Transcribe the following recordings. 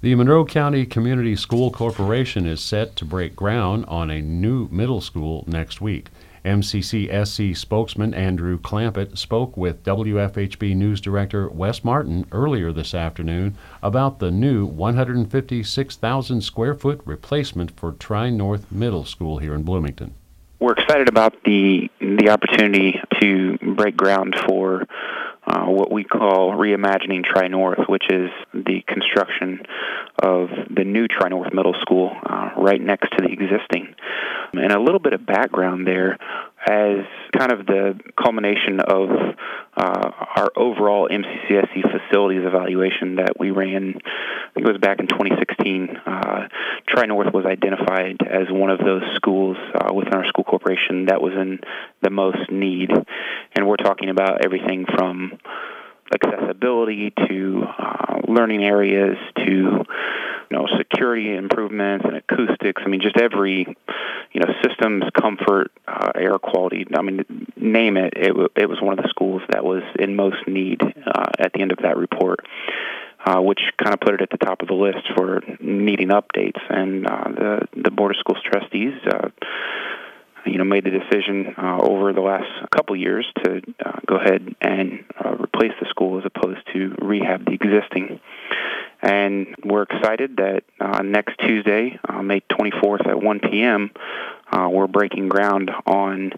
The Monroe County Community School Corporation is set to break ground on a new middle school next week. MCCSC spokesman Andrew Clampitt spoke with WFHB News Director Wes Martin earlier this afternoon about the new 156,000 square foot replacement for Tri North Middle School here in Bloomington. We're excited about the the opportunity to break ground for uh, what we call reimagining Tri North, which is the construction of the new Tri North Middle School uh, right next to the existing. And a little bit of background there as kind of the culmination of uh, our overall MCCSC facilities evaluation that we ran, I think it was back in 2016. Uh, Tri North was identified as one of those schools uh, within our school corporation that was in the most need. And we're talking about everything from accessibility to uh, learning areas to you know security improvements and acoustics. I mean, just every you know systems, comfort, uh, air quality. I mean, name it. It, w- it was one of the schools that was in most need uh, at the end of that report. Uh, which kind of put it at the top of the list for needing updates, and uh, the the board of schools trustees uh, you know, made the decision uh, over the last couple years to uh, go ahead and uh, replace the school as opposed to rehab the existing. And we're excited that uh, next Tuesday, uh, May 24th at 1 p.m., uh, we're breaking ground on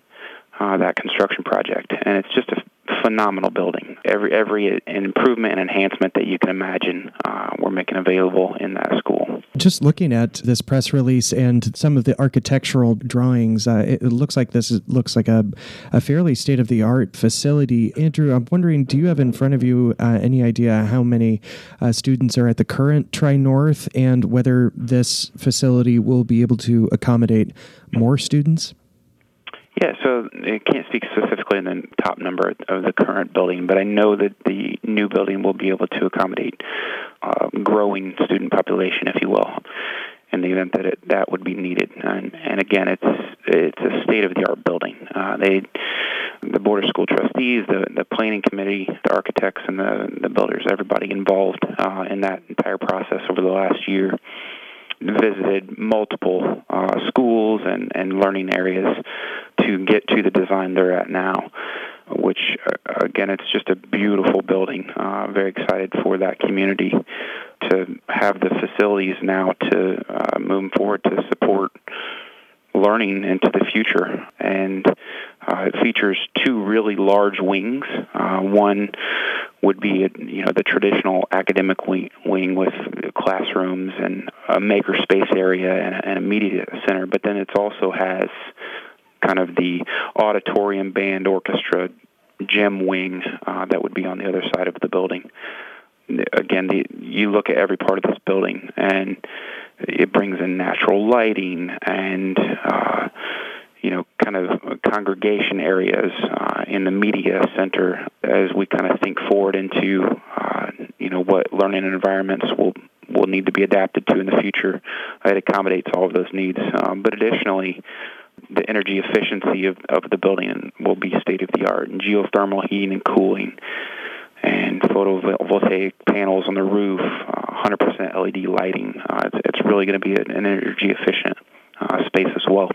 uh, that construction project, and it's just a phenomenal building. Every every improvement and enhancement that you can imagine, uh, we're making available in that school. Just looking at this press release and some of the architectural drawings, uh, it, looks like this is, looks like a, a fairly state of the art facility. Andrew, I'm wondering, do you have in front of you uh, any idea how many uh, students are at the current Tri North and whether this facility will be able to accommodate more students? Yeah, so I can't speak specifically in the top number of the current building, but I know that the new building will be able to accommodate uh, growing student population, if you will, in the event that it, that would be needed. And, and again, it's it's a state of the art building. Uh, they, the board of school trustees, the the planning committee, the architects, and the the builders, everybody involved uh, in that entire process over the last year visited multiple uh, schools and, and learning areas to get to the design they're at now. Which uh, again, it's just a beautiful building. Uh, very excited for that community to have the facilities now to uh, move forward to support learning into the future. And uh, it features two really large wings. Uh, one would be you know the traditional academic wing, with classrooms and a makerspace area and, and a media center, but then it also has kind of the auditorium band orchestra gym wing uh, that would be on the other side of the building. Again, the, you look at every part of this building, and it brings in natural lighting and uh, you know, kind of congregation areas uh, in the media center as we kind of think forward into, uh, you know, what learning environments will will need to be adapted to in the future. It accommodates all of those needs. Um, but additionally, the energy efficiency of, of the building will be state of the art, and geothermal heating and cooling, and photovoltaic panels on the roof, uh, 100% LED lighting. Uh, it's, it's really going to be an energy efficient uh, space as well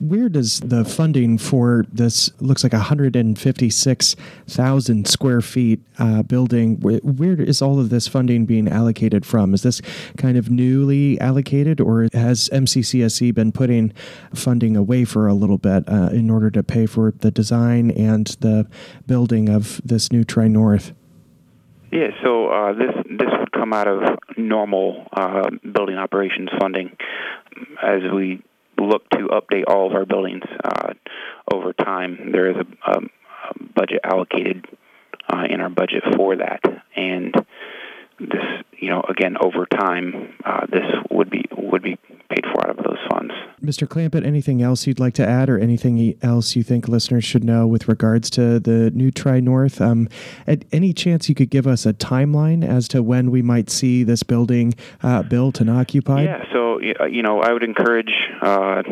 where does the funding for this looks like 156,000 square feet uh, building? Where, where is all of this funding being allocated from? Is this kind of newly allocated, or has MCCSC been putting funding away for a little bit uh, in order to pay for the design and the building of this new Tri North? Yeah, so uh, this this would come out of normal uh, building operations funding as we look to update all of our buildings uh, over time. There is a, a, budget allocated uh, in our budget for that, and this, you know, again over time, uh, this would be would be paid for out of those funds. Mr. Clampitt, anything else you'd like to add, or anything else you think listeners should know with regards to the new Tri North? Um, at any chance you could give us a timeline as to when we might see this building uh, built and occupied? Yeah, so you know, I would encourage uh,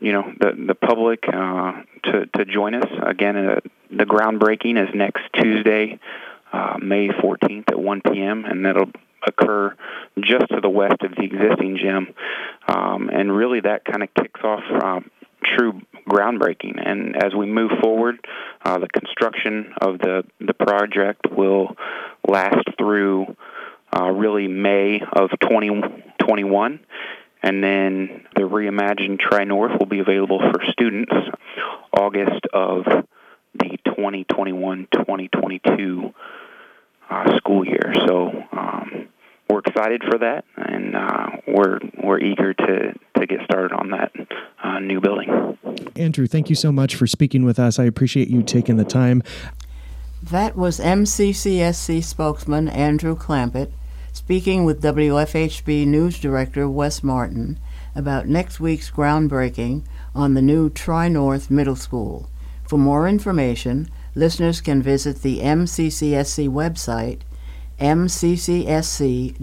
you know the the public uh, to to join us again. Uh, the groundbreaking is next Tuesday, uh, May 14th at 1 p.m. and that'll occur just to the west of the existing gym, um, and really that kind of kicks off um, true groundbreaking. And as we move forward, uh, the construction of the the project will last through uh, really May of 2021. And then the reimagined Tri North will be available for students August of the 2021 2022 uh, school year. So excited for that, and uh, we're we're eager to to get started on that uh, new building. Andrew, thank you so much for speaking with us. I appreciate you taking the time. That was MCCSC spokesman Andrew Clampitt speaking with WFHB News Director Wes Martin about next week's groundbreaking on the new Tri North Middle School. For more information, listeners can visit the MCCSC website, mccsc.edu.